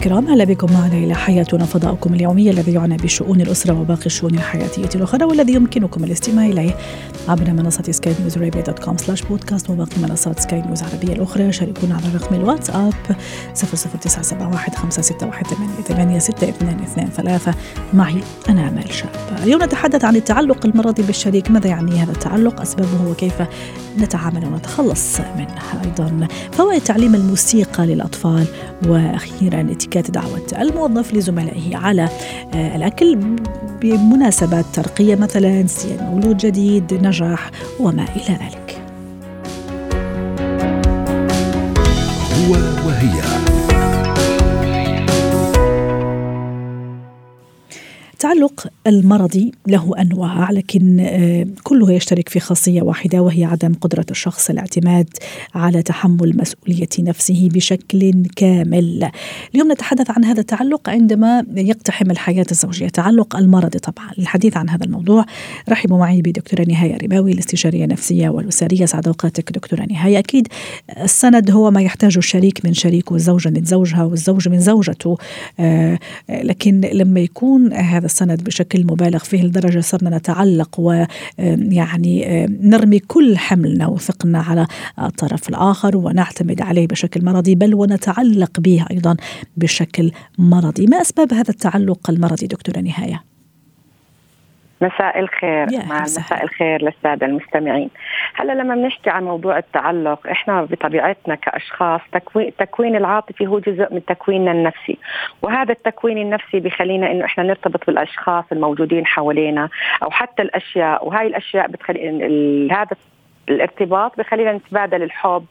الكرام أهلا بكم معنا إلى حياتنا فضاؤكم اليومي الذي يعنى بشؤون الأسرة وباقي الشؤون الحياتية الأخرى والذي يمكنكم الاستماع إليه عبر منصة سكاي نيوز ارابيا dot com slash podcast وباقي منصات سكاي نيوز العربية الأخرى. شاركونا على رقم الواتساب 00971 معي أنا آمال شاب. اليوم نتحدث عن التعلق المرضي بالشريك ماذا يعني هذا التعلق؟ أسبابه وكيف نتعامل ونتخلص منها أيضا؟ فوائد تعليم الموسيقى للأطفال وأخيرا إتيكيت دعوة الموظف لزملائه على آه، الأكل بمناسبة ترقية مثلا سيان مولود جديد نجاح وما إلى ذلك. التعلق المرضي له أنواع لكن آه، كله يشترك في خاصية واحدة وهي عدم قدرة الشخص الاعتماد على تحمل مسؤولية نفسه بشكل كامل. اليوم نتحدث عن هذا التعلق عندما يقتحم الحياة الزوجية، التعلق المرضي طبعا. للحديث عن هذا الموضوع رحبوا معي بدكتورة نهاية رباوي الاستشارية النفسية والأسرية سعد أوقاتك دكتورة نهاية. أكيد السند هو ما يحتاجه الشريك من شريكه والزوجة من زوجها والزوج من زوجته آه، لكن لما يكون هذا السند بشكل مبالغ فيه لدرجة صرنا نتعلق ويعني نرمي كل حملنا وثقنا على الطرف الآخر ونعتمد عليه بشكل مرضي بل ونتعلق به أيضا بشكل مرضي ما أسباب هذا التعلق المرضي دكتورة نهاية؟ مساء الخير مع مساء الخير للسادة المستمعين. هلا لما بنحكي عن موضوع التعلق إحنا بطبيعتنا كأشخاص تكوين التكوين العاطفي هو جزء من تكويننا النفسي. وهذا التكوين النفسي بخلينا إنه إحنا نرتبط بالأشخاص الموجودين حوالينا أو حتى الأشياء. وهي الأشياء بتخلي هذا الارتباط بخلينا نتبادل الحب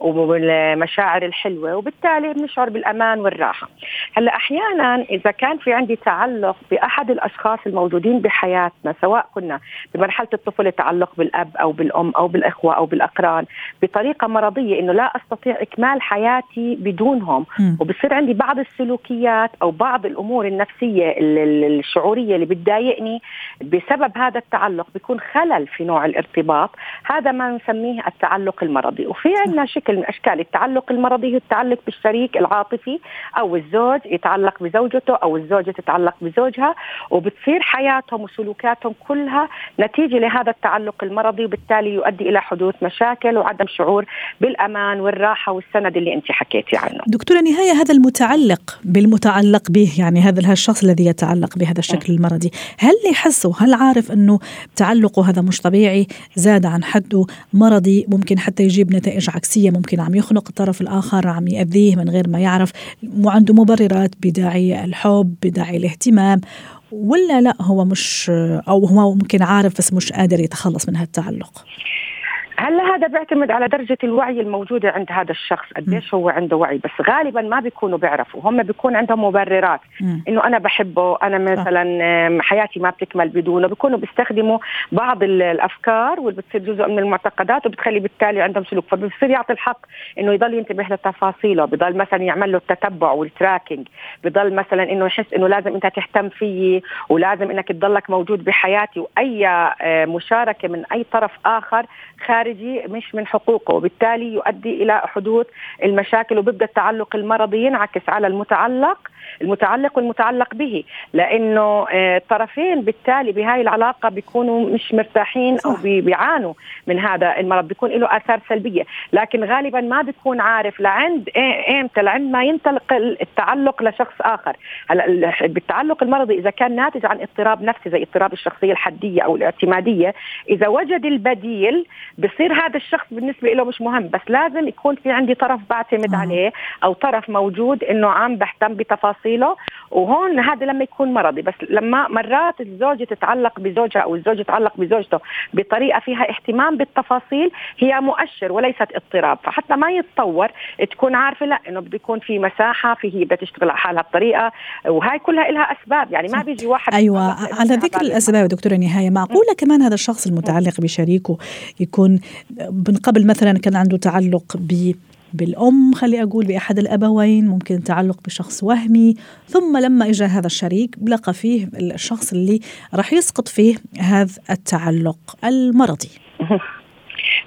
والمشاعر الحلوة وبالتالي بنشعر بالأمان والراحة. هلأ أحيانا إذا كان في عندي تعلق بأحد الأشخاص الموجودين بحياتنا سواء كنا بمرحلة الطفوله تعلق بالأب أو بالأم أو بالإخوة أو بالأقران بطريقة مرضية إنه لا أستطيع إكمال حياتي بدونهم وبصير عندي بعض السلوكيات أو بعض الأمور النفسية الشعورية اللي بتضايقني بسبب هذا التعلق بيكون خلل في نوع الارتباط. هذا ما نسميه التعلق المرضي. وفي عندنا شكل شكل من أشكال التعلق المرضي هو التعلق بالشريك العاطفي أو الزوج يتعلق بزوجته أو الزوجة تتعلق بزوجها وبتصير حياتهم وسلوكاتهم كلها نتيجة لهذا التعلق المرضي وبالتالي يؤدي إلى حدوث مشاكل وعدم شعور بالأمان والراحة والسند اللي أنت حكيتي عنه. دكتورة نهاية هذا المتعلق بالمتعلق به يعني هذا الشخص الذي يتعلق بهذا الشكل المرضي، هل يحس وهل عارف أنه تعلقه هذا مش طبيعي زاد عن حده مرضي ممكن حتى يجيب نتائج عكسية ممكن عم يخنق الطرف الآخر عم يأذيه من غير ما يعرف وعنده مبررات بداعي الحب بداعي الاهتمام ولا لا هو مش أو هو ممكن عارف بس مش قادر يتخلص من هالتعلق؟ هلا هذا بيعتمد على درجة الوعي الموجودة عند هذا الشخص؟ قديش هو عنده وعي؟ بس غالبا ما بيكونوا بيعرفوا. هم بيكون عندهم مبررات إنه أنا بحبه أنا مثلا حياتي ما بتكمل بدونه. بيكونوا بيستخدموا بعض الأفكار واللي بتصير جزء من المعتقدات وبتخلي بالتالي عندهم سلوك. فبصير يعطي الحق إنه يضل ينتبه لتفاصيله. بضل مثلا يعمل له التتبع والتراكنج. بضل مثلا إنه يحس إنه لازم أنت تهتم فيي ولازم إنك تضلك موجود بحياتي. وأي مشاركة من أي طرف آخر خارجي مش من حقوقه وبالتالي يؤدي إلى حدوث المشاكل وبيبدا التعلق المرضي ينعكس على المتعلق. المتعلق والمتعلق به لأنه آه، الطرفين بالتالي بهاي العلاقة بيكونوا مش مرتاحين أو بيعانوا من هذا المرض بيكون له آثار سلبية. لكن غالبا ما بيكون عارف لعند ايمتى لعند ما ينطلق التعلق لشخص آخر. هلأ بالتعلق المرضي إذا كان ناتج عن اضطراب نفسي زي اضطراب الشخصية الحدية أو الاعتمادية إذا وجد البديل بصير هذا الشخص بالنسبة له مش مهم. بس لازم يكون في عندي طرف بعتمد عليه أو طرف موجود إنه عم بهتم بتفاصيل بتفاصيله وهون هذا لما يكون مرضي. بس لما مرات الزوجة تتعلق بزوجها أو الزوج يتعلق بزوجته بطريقة فيها اهتمام بالتفاصيل هي مؤشر وليست اضطراب. فحتى ما يتطور تكون عارفة لا إنه بيكون في مساحة في هي بدها تشتغل على حالها بطريقة وهي كلها لها أسباب. يعني ما بيجي واحد أيوة على ذكر الأسباب. دكتورة نهاية معقولة كمان هذا الشخص المتعلق بشريكه يكون من قبل مثلا كان عنده تعلق ب بالأم خلي أقول بأحد الأبوين ممكن تعلق بشخص وهمي. ثم لما إجا هذا الشريك لقى فيه الشخص اللي راح يسقط فيه هذا التعلق المرضي.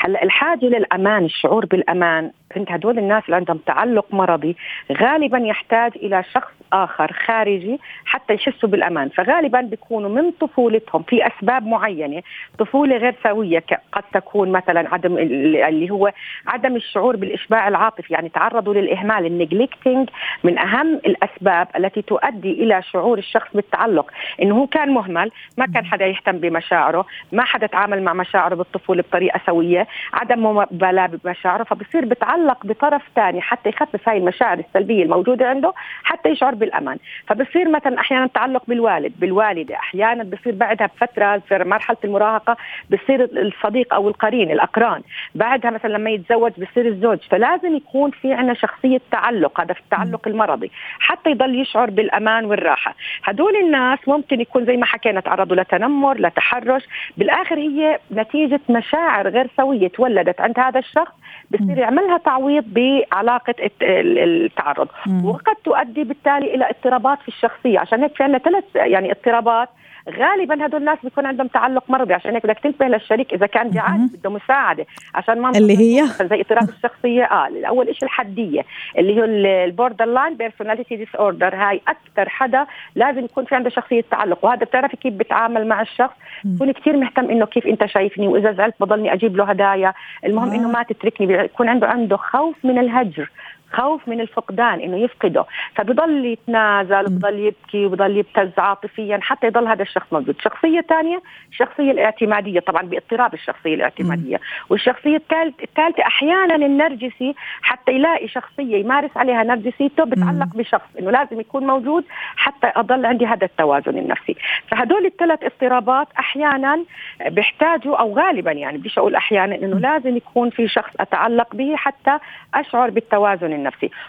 هلا الحاجة للأمان الشعور بالأمان. فهمت هدول الناس اللي عندهم تعلق مرضي غالبا يحتاج إلى شخص آخر خارجي حتى يحسوا بالأمان. فغالبا بيكونوا من طفولتهم في أسباب معينة طفولة غير سوية قد تكون مثلا عدم اللي هو عدم الشعور بالإشباع العاطفي. يعني تعرضوا للإهمال النجلكتنج من أهم الأسباب التي تؤدي إلى شعور الشخص بالتعلق. إنه هو كان مهمل ما كان حدا يهتم بمشاعره ما حدا تعامل مع مشاعره بالطفولة بطريقة سوية عدم مبالاة بمشاعره فبصير بتعلق بطرف ثاني حتى يخفف هاي المشاعر السلبية الموجودة عنده حتى يشعر بالأمان. فبصير مثلا أحيانا تعلق بالوالد بالوالدة أحيانا بصير بعدها بفترة في مرحلة المراهقة بصير الصديق أو القرين الأقران. بعدها مثلا لما يتزوج بصير الزوج. فلازم يكون في عندنا شخصية تعلق هذا في التعلق المرضي حتى يضل يشعر بالأمان والراحة. هدول الناس ممكن يكون زي ما حكينا تعرضوا لتنمر لتحرش. بالآخر هي نتيجة مشاعر غير سوية تولدت عند هذا الشخص بصير يعملها تعويض بعلاقة التعلق. وقد تؤدي بالتالي إلى اضطرابات في الشخصية. عشان هيك في عندنا ثلاث يعني اضطرابات. غالبا هدول الناس بيكون عندهم تعلق مرضي. عشان هيك بدك تنتبه للشريك إذا كان بيعاني بده مساعدة. عشان ما اللي هي؟ زي اضطراب الشخصية. آه اول شيء الحدية؟ اللي هو ال borderline personality disorder هاي أكثر حدا لازم يكون في عنده شخصية تعلق. وهذا بتعرفي كيف بتعامل مع الشخص. بكون كثير مهتم إنه كيف أنت شايفني. وإذا زعلت بضلني أجيب له هدايا. المهم آه. إنه ما تتركني. بيكون عنده عنده خوف من الهجر. خوف من الفقدان إنه يفقده. فبضل يتنازل وبضل يبكي وبضل يبتز عاطفيا حتى يضل هذا الشخص موجود. شخصية ثانية الشخصية الاعتمادية طبعا باضطراب الشخصية الاعتمادية. والشخصية الثالثة أحيانا النرجسي حتى يلاقي شخصية يمارس عليها نرجسيته بتعلق بشخص إنه لازم يكون موجود حتى أضل عندي هذا التوازن النفسي. فهدول الثلاث اضطرابات أحيانا بيحتاجوا أو غالبا يعني بديش أقول أحيانا إنه لازم يكون في شخص أتعلق به حتى أشعر بالتوازن النفسي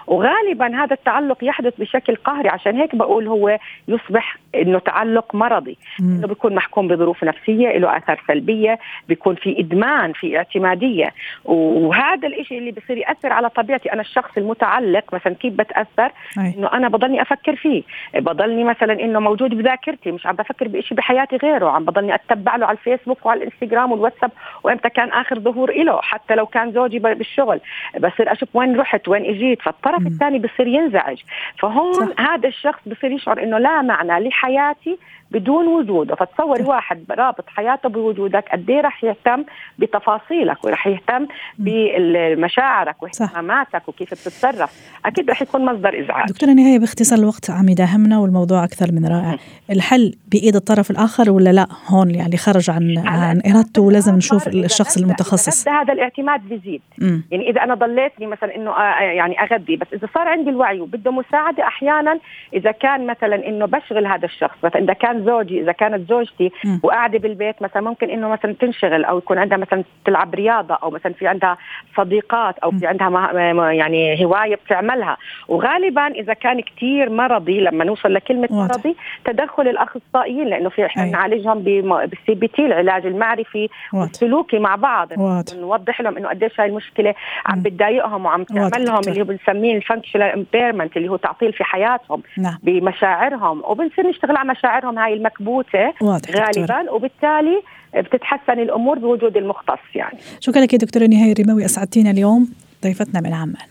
وغالبا هذا التعلق يحدث بشكل قهري. عشان هيك بقول هو يصبح إنه تعلق مرضي. إنه بيكون محكوم بظروف نفسية له آثار سلبية بيكون في إدمان في اعتمادية. وهذا الشيء اللي بصير يأثر على طبيعتي. أنا الشخص المتعلق مثلا كيف بتأثر؟ إنه أنا بضلني أفكر فيه. بضلني مثلا إنه موجود بذاكرتي. مش عم بفكر بشيء بحياتي غيره. عم بضلني أتبع له على الفيسبوك وعلى الإنستغرام والواتساب وإمتى كان آخر ظهور له حتى لو كان زوجي بالشغل. بصير أشوف وين رحت وين إجيت. جديد فالطرف الثاني بصير ينزعج. فهون صح. هذا الشخص بصير يشعر إنه لا معنى لحياتي بدون وجوده. فتصوري واحد رابط حياته بوجودك قد إيه رح يهتم بتفاصيلك ورح يهتم بمشاعرك واهتماماتك وكيف بتتصرف. أكيد رح يكون مصدر إزعاج. دكتورة نهاية باختصار الوقت عم يداهمنا والموضوع أكثر من رائع. الحل بإيد الطرف الآخر ولا لا؟ هون يعني خرج عن عن إرادته ولازم نشوف الشخص المتخصص. هذا الاعتماد بيزيد يعني إذا أنا ضليتني مثلا إنه آه، يعني أغذي. بس إذا صار عندي الوعي وبده مساعدة أحيانا إذا كان مثلا إنه بشغل هذا الشخص مثلا إذا كان زوجي إذا كانت زوجتي وقاعدة بالبيت مثلا ممكن إنه مثلا تنشغل أو يكون عندها مثلا تلعب رياضة أو مثلا في عندها صديقات أو في عندها يعني هواية بتعملها. وغالبا إذا كان كثير مرضي لما نوصل لكلمة واضح. مرضي تدخل الأخصائيين لأنه في إحنا نعالجهم بال CBT العلاج المعرفي والسلوكي مع بعض. نوضح لهم إنه قديش هاي المشكلة عم بتضايقهم وعم تعمل لهم اللي هو بنسميه ال functional impairment اللي هو تعطيل في حياتهم نعم. بمشاعرهم وبنصير نشتغل على مشاعرهم هاي المكبوتة واضح غالبا دكتور. وبالتالي بتتحسن الأمور بوجود المختص يعني شكرا لك دكتورة نهاية الريماوي أسعدتينا اليوم ضيفتنا من عمان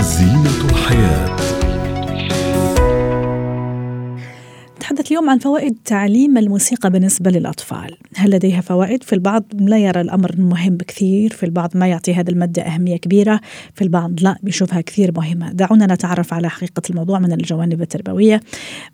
زينة الحياة نتحدث اليوم عن فوائد تعليم الموسيقى بالنسبة للأطفال هل لديها فوائد؟ في البعض لا يرى الأمر مهم كثير في البعض ما يعطي هذه المادة أهمية كبيرة في البعض لا بيشوفها كثير مهمة دعونا نتعرف على حقيقة الموضوع من الجوانب التربوية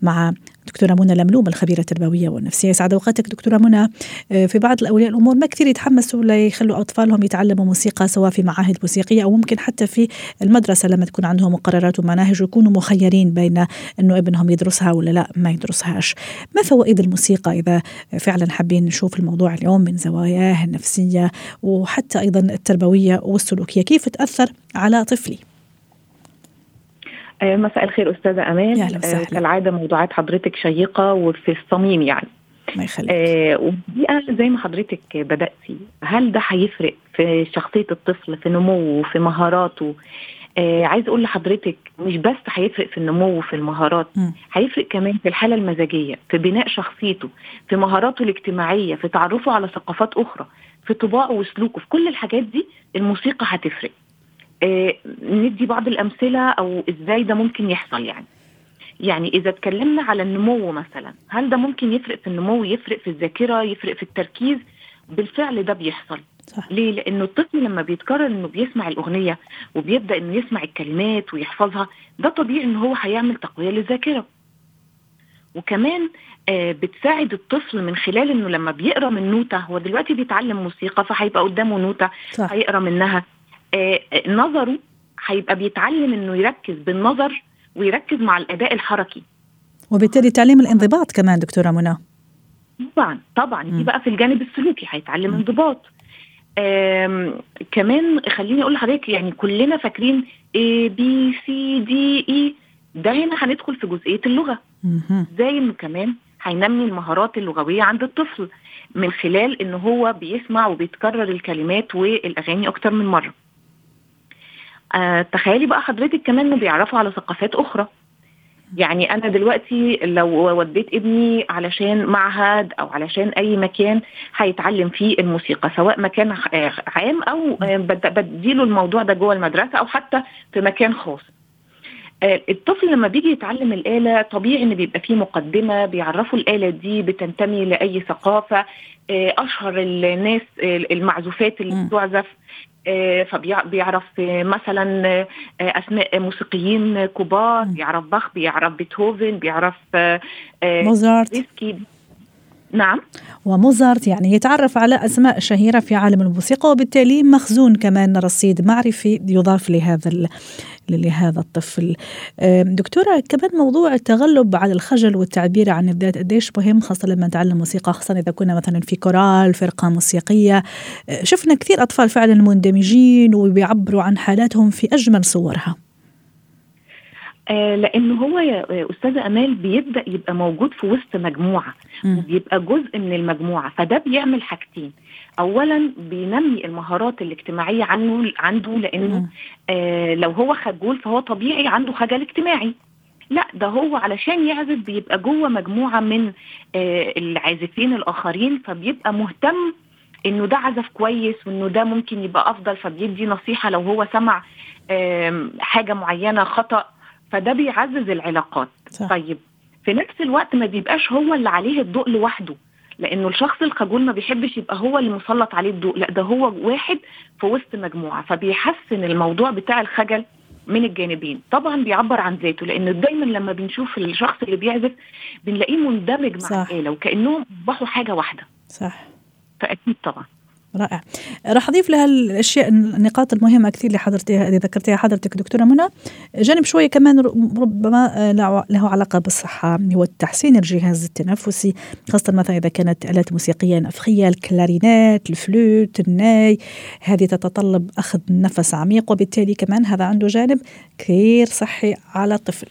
مع دكتورة منى لملوم الخبيرة التربوية والنفسية. سعد أوقاتك دكتورة منى. آه، في بعض الأولياء الأمور ما كثير يتحمسوا ليخلوا أطفالهم يتعلموا موسيقى سواء في معاهد موسيقية أو ممكن حتى في المدرسة لما تكون عندهم مقررات ومناهج ويكونوا مخيرين بين أنه ابنهم يدرسها ولا لا ما يدرسهاش. ما فوائد الموسيقى إذا فعلا حابين نشوف الموضوع اليوم من زواياه النفسية وحتى أيضا التربوية والسلوكية؟ كيف تأثر على طفلي؟ مساء الخير أستاذة أمان. آه كالعادة موضوعات حضرتك شيقة وفي الصميم يعني. ما يخليك. آه زي ما حضرتك بدأتي هل ده هيفرق في شخصية الطفل في نموه في مهاراته؟ آه عايز أقول لحضرتك مش بس هيفرق في النمو وفي المهارات هيفرق كمان في الحالة المزاجية في بناء شخصيته في مهاراته الاجتماعية في تعرفه على ثقافات أخرى في طباعه وسلوكه في كل الحاجات دي الموسيقى هتفرق. آه ندي بعض الأمثلة أو إزاي ده ممكن يحصل يعني. يعني إذا اتكلمنا على النمو مثلا هل ده ممكن يفرق في النمو يفرق في الذاكرة يفرق في التركيز؟ بالفعل ده بيحصل. صح. ليه؟ لأنه الطفل لما بيتكرر إنه بيسمع الأغنية وبيبدأ إنه يسمع الكلمات ويحفظها ده طبيعي إن هو هيعمل تقوية للذاكرة. وكمان آه بتساعد الطفل من خلال إنه لما بيقرأ من نوتة هو دلوقتي بيتعلم موسيقى فهيبقى قدامه نوتة صح. هيقرأ منها. آه نظره هيبقى بيتعلم إنه يركز بالنظر ويركز مع الأداء الحركي. وبالتالي تعليم الانضباط كمان دكتورة منى. طبعا طبعا. دي بقى في الجانب السلوكي هيتعلم انضباط. كمان خليني أقول لحضرتك يعني كلنا فاكرين A B C D E. ده هنا هندخل في جزئية اللغة. زي إنه كمان هينمي المهارات اللغوية عند الطفل من خلال إن هو بيسمع وبيتكرر الكلمات والأغاني أكتر من مرة. آه تخيلي بقى حضرتك كمان انه بيعرفوا على ثقافات أخرى. يعني أنا دلوقتي لو وديت ابني علشان معهد أو علشان أي مكان هيتعلم فيه الموسيقى سواء مكان عام أو بديله الموضوع ده جوه المدرسة أو حتى في مكان خاص. الطفل لما بيجي يتعلم الآلة طبيعي إن بيبقى فيه مقدمة بيعرفوا الآلة دي بتنتمي لأي ثقافة. أشهر الناس المعزوفات اللي بتعزف. فبيعرف مثلا أسماء موسيقيين كبار بيعرف باخ بيعرف بيتهوفن بيعرف موزارت. نعم. وموزارت يعني يتعرف على أسماء شهيرة في عالم الموسيقى وبالتالي مخزون كمان رصيد معرفي يضاف لهذا لهذا الطفل. دكتورة كمان موضوع التغلب على الخجل والتعبير عن الذات قديش مهم خاصة لما نتعلم موسيقى خاصة إذا كنا مثلا في كورال فرقة موسيقية. شفنا كثير أطفال فعلا مندمجين وبيعبروا عن حالاتهم في أجمل صورها. آه لأنه هو يا استاذه أمال بيبدأ يبقى موجود في وسط مجموعة وبيبقى جزء من المجموعة فده بيعمل حاجتين. اولا بينمي المهارات الاجتماعية عنه عنده لأنه آه لو هو خجول فهو طبيعي عنده خجل اجتماعي. لا ده هو علشان يعزف بيبقى جوه مجموعة من آه العازفين الآخرين فبيبقى مهتم إنه ده عزف كويس وإنه ده ممكن يبقى أفضل فبيدي نصيحة لو هو سمع حاجة معينة خطأ فده بيعزز العلاقات. صح. طيب في نفس الوقت ما بيبقاش هو اللي عليه الضوء لوحده لأنه الشخص الخجول ما بيحبش يبقى هو اللي مسلط عليه الضوء لا ده هو واحد في وسط مجموعة فبيحسن الموضوع بتاع الخجل من الجانبين. طبعا بيعبر عن ذاته لأن دايما لما بنشوف الشخص اللي بيعزف بنلاقيه مندمج مع صح. الآلة وكأنهم اصبحوا حاجة واحدة. صح. فأكيد طبعا. رائع. راح أضيف لها الأشياء النقاط المهمة كثير اللي حضرتها اللي ذكرتيها حضرتك دكتورة منى. جانب شوية كمان ربما له علاقة بالصحة هو التحسين الجهاز التنفسي خاصة مثلا إذا كانت آلات موسيقية نفخية الكلارينات الفلوت الناي هذه تتطلب أخذ نفس عميق وبالتالي كمان هذا عنده جانب كثير صحي على الطفل.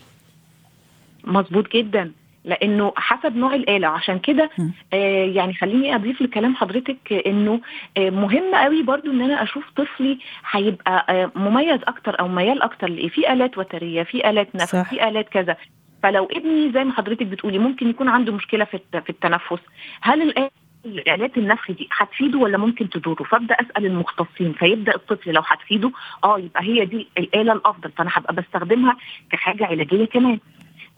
مظبوط جدا. لأنه حسب نوع الآلة. عشان كده آه يعني خليني أضيف لكلام حضرتك إنه آه مهم قوي برضو إن أنا أشوف طفلي هيبقى آه مميز أكتر أو ميال أكتر لإيه. في آلات وترية في آلات نفس صح. في آلات كذا. فلو ابني زي ما حضرتك بتقولي ممكن يكون عنده مشكلة في في التنفس. هل الآلة الآلات النفخ دي هتفيده ولا ممكن تضره؟ فأبدأ أسأل المختصين. فيبدأ الطفل لو هتفيده آه يبقى هي دي الآلة الأفضل. فأنا هبقى بستخدمها كحاجة علاجية كمان.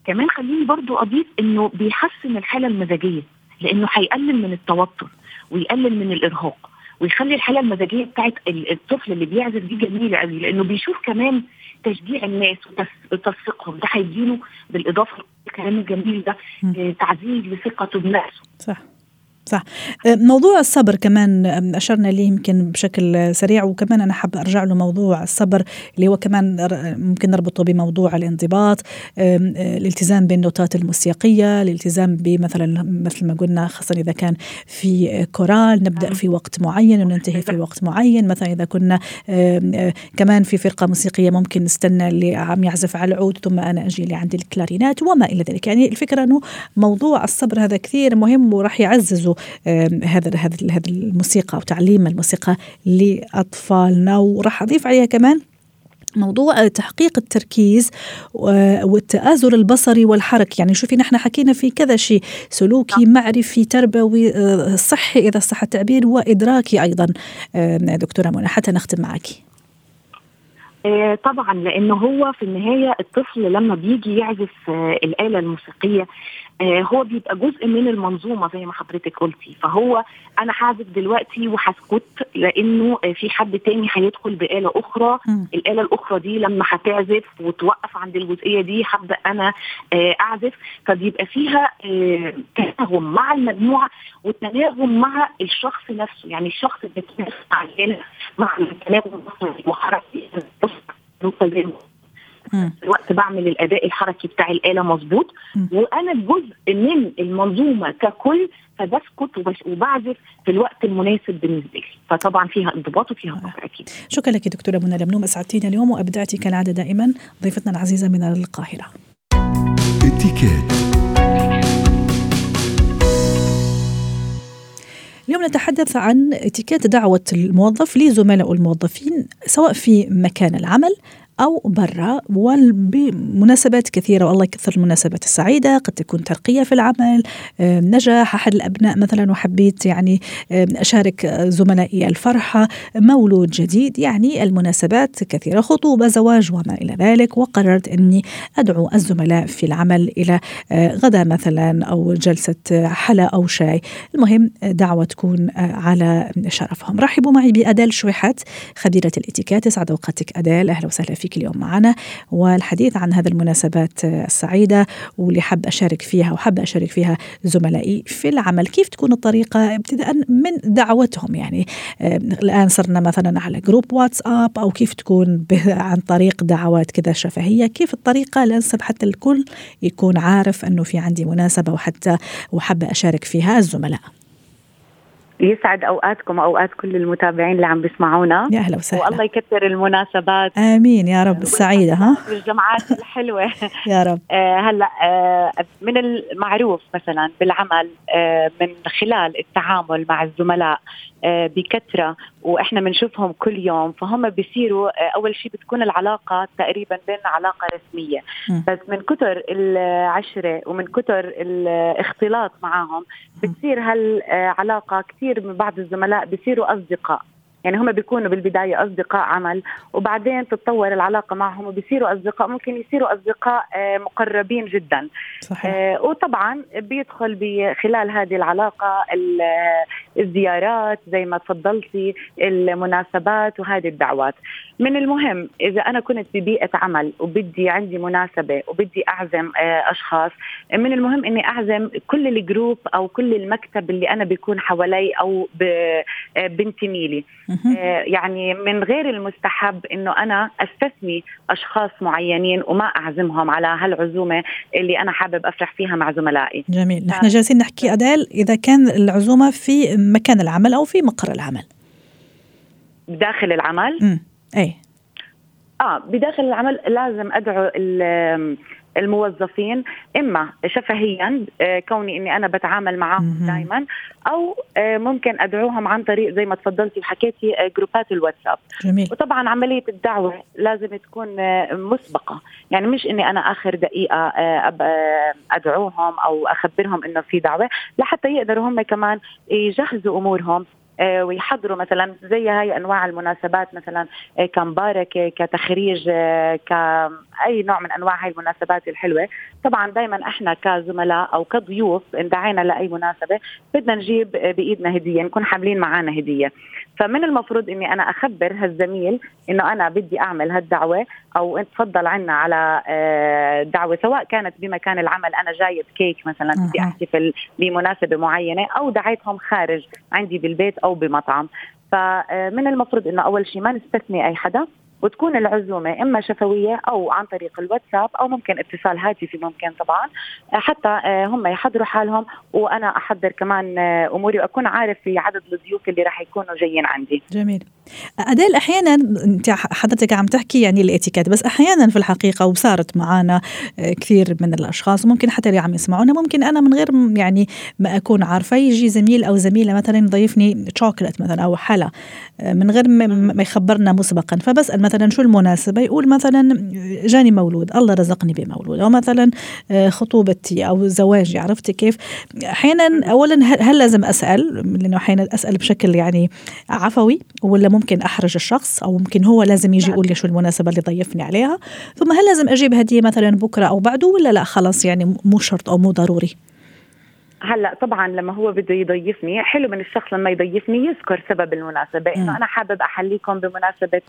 كمان خليني برضو أضيف إنه بيحسن الحالة المزاجية لأنه هيقلل من التوتر ويقلل من الإرهاق ويخلي الحالة المزاجية بتاعت الطفل اللي بيعزف دي جميلة قوي لأنه بيشوف كمان تشجيع الناس وتصفيقهم ده هيديله بالإضافة الكلام الجميل ده تعزيز لثقته بنفسه. صح. صح. أه، موضوع الصبر كمان أشرنا ليه يمكن بشكل سريع وكمان أنا حابة أرجع له موضوع الصبر اللي هو كمان ممكن نربطه بموضوع الانضباط أه، الالتزام بالنوتات الموسيقية الالتزام بمثلا مثل ما قلنا خاصة إذا كان في كورال نبدأ في وقت معين وننتهي في وقت معين. مثلا إذا كنا أه، كمان في فرقة موسيقية ممكن نستنى اللي عم يعزف على العود ثم أنا أجي اللي عندي الكلارينات وما إلى ذلك. يعني الفكرة أنه موضوع الصبر هذا كثير مهم وراح يعززه. هذا هذا هذا الموسيقى وتعليم الموسيقى لأطفالنا. وراح أضيف عليها كمان موضوع تحقيق التركيز والتآزر البصري والحركي يعني شوفي نحن حكينا في كذا شيء سلوكي نعم. معرفي تربوي آه، صحي إذا صح التعبير وإدراكي أيضا. دكتورة منى حتى نختم معك. آه، طبعا لأنه هو في النهاية الطفل لما بيجي يعزف آه، الآلة الموسيقية آه، هو بيبقى جزء من المنظومة زي ما حضرتك قلتي. فهو أنا هعزف دلوقتي وهسكت لأنه في حد تاني هيدخل بآلة أخرى. م. الآلة الأخرى دي لما هتعزف وتوقف عند الجزئية دي هبدأ أنا أعزف. فبيبقى فيها تناغم مع المجموعة والتناغم مع الشخص نفسه. يعني الشخص اللي مع التناغم وحركه ملتزمه الوقت بعمل الأداء الحركي بتاع الآلة مظبوط. وأنا جزء من المنظومة ككل فبسكت وبعزف في الوقت المناسب بالنسبة لي. فطبعا فيها انضباط وفيها صبر أكيد. شكرا لك دكتورة منى لمنوم. اسعدتينا اليوم وابدعتي كالعادة دائما. ضيفتنا العزيزة من القاهرة. اليوم نتحدث عن اتيكيت دعوة الموظف لزملائه الموظفين سواء في مكان العمل أو برا وبمناسبات كثيرة والله يكثر المناسبات السعيدة قد تكون ترقية في العمل نجاح أحد الأبناء مثلا وحبيت يعني أشارك زملائي الفرحة مولود جديد يعني المناسبات كثيرة خطوبة زواج وما إلى ذلك وقررت أني أدعو الزملاء في العمل إلى آه، غدا مثلا أو جلسة حلا أو شاي. المهم دعوة تكون آه، على شرفهم. رحبوا معي بأدال شويحت خبيرة الاتيكيت يسعد أوقاتك أدال. أهلا وسهلا فيك. فيك اليوم معنا والحديث عن هذه المناسبات السعيدة واللي حاب أشارك فيها وحابة أشارك فيها زملائي في العمل. كيف تكون الطريقة ابتداء من دعوتهم؟ يعني آه، الآن صرنا مثلا على جروب واتساب أو كيف تكون عن طريق دعوات كذا شفهية؟ كيف الطريقة؟ الأنسب حتى الكل يكون عارف أنه في عندي مناسبة وحتى وحابة أشارك فيها الزملاء. يسعد أوقاتكم وأوقات كل المتابعين اللي عم بيسمعونا. يا أهلا وسهلا. والله يكثر المناسبات. آمين يا رب. السعيده ها؟ والجمعات الحلوة. يا رب. آه هلأ آه من المعروف مثلا بالعمل آه من خلال التعامل مع الزملاء بكثرة وإحنا بنشوفهم كل يوم. فهم بيصيروا آه أول شيء بتكون العلاقة تقريبا بين علاقة رسمية. م. بس من كثر العشرة ومن كثر الاختلاط معهم بتصير هالعلاقة كثير من بعض الزملاء بيصيروا أصدقاء. يعني هم بيكونوا بالبداية أصدقاء عمل وبعدين تتطور العلاقة معهم وبيصيروا أصدقاء ممكن يصيروا أصدقاء آه، مقربين جدا. صحيح. آه، وطبعا بيدخل بخلال هذه العلاقة الزيارات زي ما تفضلتي المناسبات وهذه الدعوات. من المهم إذا أنا كنت ببيئة عمل وبدي عندي مناسبة وبدي أعزم آه، أشخاص من المهم إني أعزم كل الجروب أو كل المكتب اللي أنا بيكون حوالي أو بنتمي لي يعني من غير المستحب إنه أنا أستثني أشخاص معينين وما أعزمهم على هالعزومة اللي أنا حابب أفرح فيها مع زملائي. جميل. نحن جالسين نحكي ادال إذا كان العزومة في مكان العمل أو في مقر العمل. داخل العمل؟ امم أي. آه بداخل العمل لازم أدعو الموظفين إما شفهيا آه، كوني إني أنا بتعامل معهم دائما أو آه، ممكن أدعوهم عن طريق زي ما تفضلتي وحكيتي آه، جروبات الواتساب. جميل. وطبعا عملية الدعوة لازم تكون مسبقة. يعني مش إني أنا آخر دقيقة أدعوهم أو أخبرهم إنه في دعوة لحتى يقدروا هم كمان يجهزوا أمورهم. ويحضروا مثلا زي هاي أنواع المناسبات مثلا آه، كمباركه كتخريج كاي نوع من أنواع هاي المناسبات الحلوة. طبعا دائما إحنا كزملاء أو كضيوف ان دعينا لأي مناسبة بدنا نجيب بإيدنا هدية نكون حاملين معنا هدية. فمن المفروض إني أنا أخبر هالزميل إنه أنا بدي أعمل هالدعوة أو تفضل عنا على دعوة سواء كانت بمكان العمل أنا جايب كيك مثلا بدي أحتفل بمناسبة معينة أو دعيتهم خارج عندي بالبيت أو بمطعم. فمن المفروض إنه أول شيء ما نستثني أي حدا. وتكون العزومة إما شفوية أو عن طريق الواتساب أو ممكن اتصال هاتفي ممكن طبعا. حتى آه، هم يحضروا حالهم وأنا أحضر كمان آه، أموري وأكون عارف في عدد الضيوف اللي راح يكونوا جايين عندي. جميل. أديل أحيانا أنت حضرتك عم تحكي يعني الإتيكيت بس أحيانا في الحقيقة وصارت معنا آه، كثير من الأشخاص ممكن حتى اللي عم يسمعونا ممكن أنا من غير يعني ما أكون عارفة يجي زميل أو زميلة مثلا يضيفني شوكولات مثلا أو حلا من غير ما يخبرنا مسبقا. فبسأل مثلا شو المناسبة؟ يقول مثلا جاني مولود الله رزقني بمولود. أو مثلا آه، خطوبتي أو زواجي عرفتي كيف؟ أحيانا أولا هل لازم أسأل؟ لأنه أحيانا أسأل بشكل يعني عفوي ولا ممكن أحرج الشخص؟ أو ممكن هو لازم يجي يقول لي شو المناسبة اللي ضيفني عليها؟ ثم هل لازم أجيب هدية مثلا بكرة أو بعده؟ ولا لا خلاص يعني مو شرط أو مو ضروري؟ هلأ طبعا لما هو بده يضيفني حلو من الشخص لما يضيفني يذكر سبب المناسبة إنه أنا حابب أحليكم بمناسبة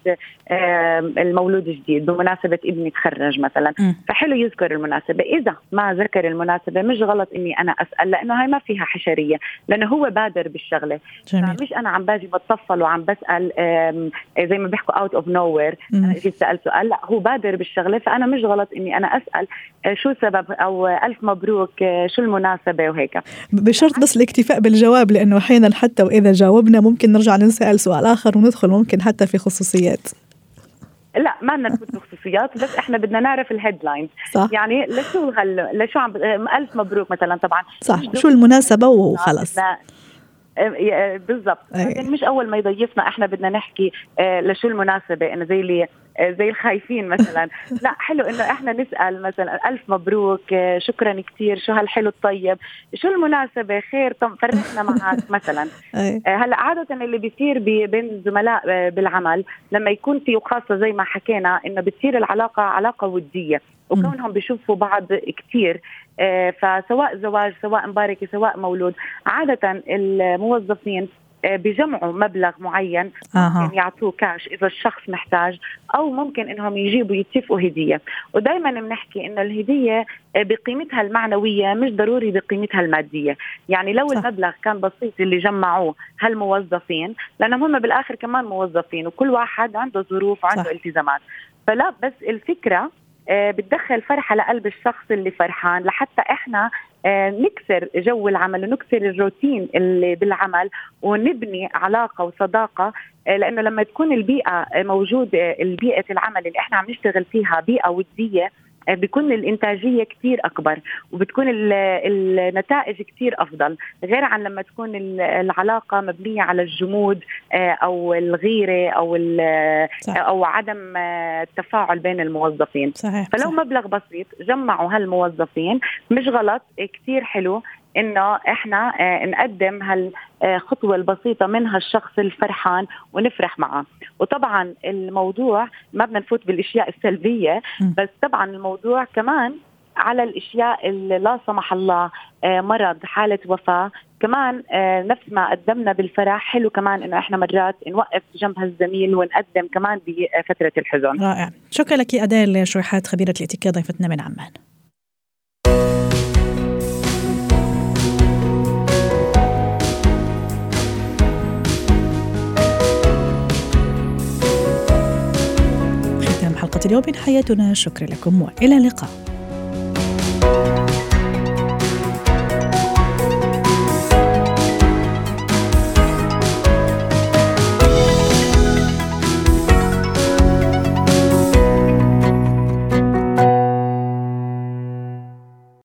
المولود الجديد بمناسبة ابني تخرج مثلا. م. فحلو يذكر المناسبة. إذا ما ذكر المناسبة مش غلط إني أنا أسأل لأنه هاي ما فيها حشرية لأنه هو بادر بالشغلة. جميل. مش أنا عم باجي بتصل وعم بسأل زي ما بيحكوا out of nowhere أنا اجيت سألت سؤال لأ هو بادر بالشغلة فأنا مش غلط إني أنا أسأل آه، شو سبب أو ألف مبروك آه، شو المناسبة وهيك. بشرط بس الاكتفاء بالجواب لأنه أحيانا حتى وإذا جاوبنا ممكن نرجع نسال سؤال آخر وندخل ممكن حتى في خصوصيات. لا ما بدنا نفوت بخصوصيات بس إحنا بدنا نعرف ال headlines صح. يعني لشو هل لشو عم ألف مبروك مثلا طبعا. صح شو المناسبة وخلص. بالضبط. مش أول ما يضيفنا إحنا بدنا نحكي آه، لشو المناسبة إنه زي اللي زي الخايفين مثلا. لا حلو إنه إحنا نسأل مثلا ألف مبروك آه، شكرا كثير شو هالحلو الطيب شو المناسبة خير طب فرحنا معك مثلا. هلأ عادة اللي بيصير بين الزملاء بالعمل لما يكون في وخاصة زي ما حكينا إنه بتصير العلاقة علاقة ودية وكونهم بيشوفوا بعض كثير آه، فسواء زواج سواء مباركة سواء مولود عادة الموظفين آه، بجمعوا مبلغ معين آه. ممكن يعطوه كاش إذا الشخص محتاج أو ممكن إنهم يجيبوا يتفقوا هدية. ودائما بنحكي إنه الهدية آه، بقيمتها المعنوية مش ضروري بقيمتها المادية. يعني لو صح. المبلغ كان بسيط اللي جمعوه هالموظفين لأنهم هم بالآخر كمان موظفين وكل واحد عنده ظروف وعنده التزامات. فلا بس الفكرة آه، بتدخل فرحة لقلب الشخص اللي فرحان لحتى إحنا آه، نكسر جو العمل ونكسر الروتين اللي بالعمل ونبني علاقة وصداقة آه، لأنه لما تكون البيئة موجودة البيئة العمل اللي إحنا عم نشتغل فيها بيئة ودية بيكون الإنتاجية كثير أكبر وبتكون النتائج كثير أفضل غير عن لما تكون العلاقة مبنية على الجمود آه، أو الغيرة أو صح. أو عدم آه، التفاعل بين الموظفين صحيح. فلو صح. مبلغ بسيط جمعوا هالموظفين مش غلط كثير حلو إنه إحنا آه، نقدم هالخطوه البسيطة من هالشخص الفرحان ونفرح معه. وطبعا الموضوع ما بدنا نفوت بالأشياء السلبية بس طبعا الموضوع كمان على الأشياء اللي لا سمح الله آه، مرض حالة وفاة. كمان آه، نفس ما قدمنا بالفرح حلو كمان إنه إحنا مرات نوقف جنب هالزميل ونقدم كمان بفتره الحزن. رائع. شكرا لك أديل شويحات خبيرة الاتيكيت ضيفتنا من عمان. حلقة اليوم من حياتنا. شكرا لكم وإلى اللقاء.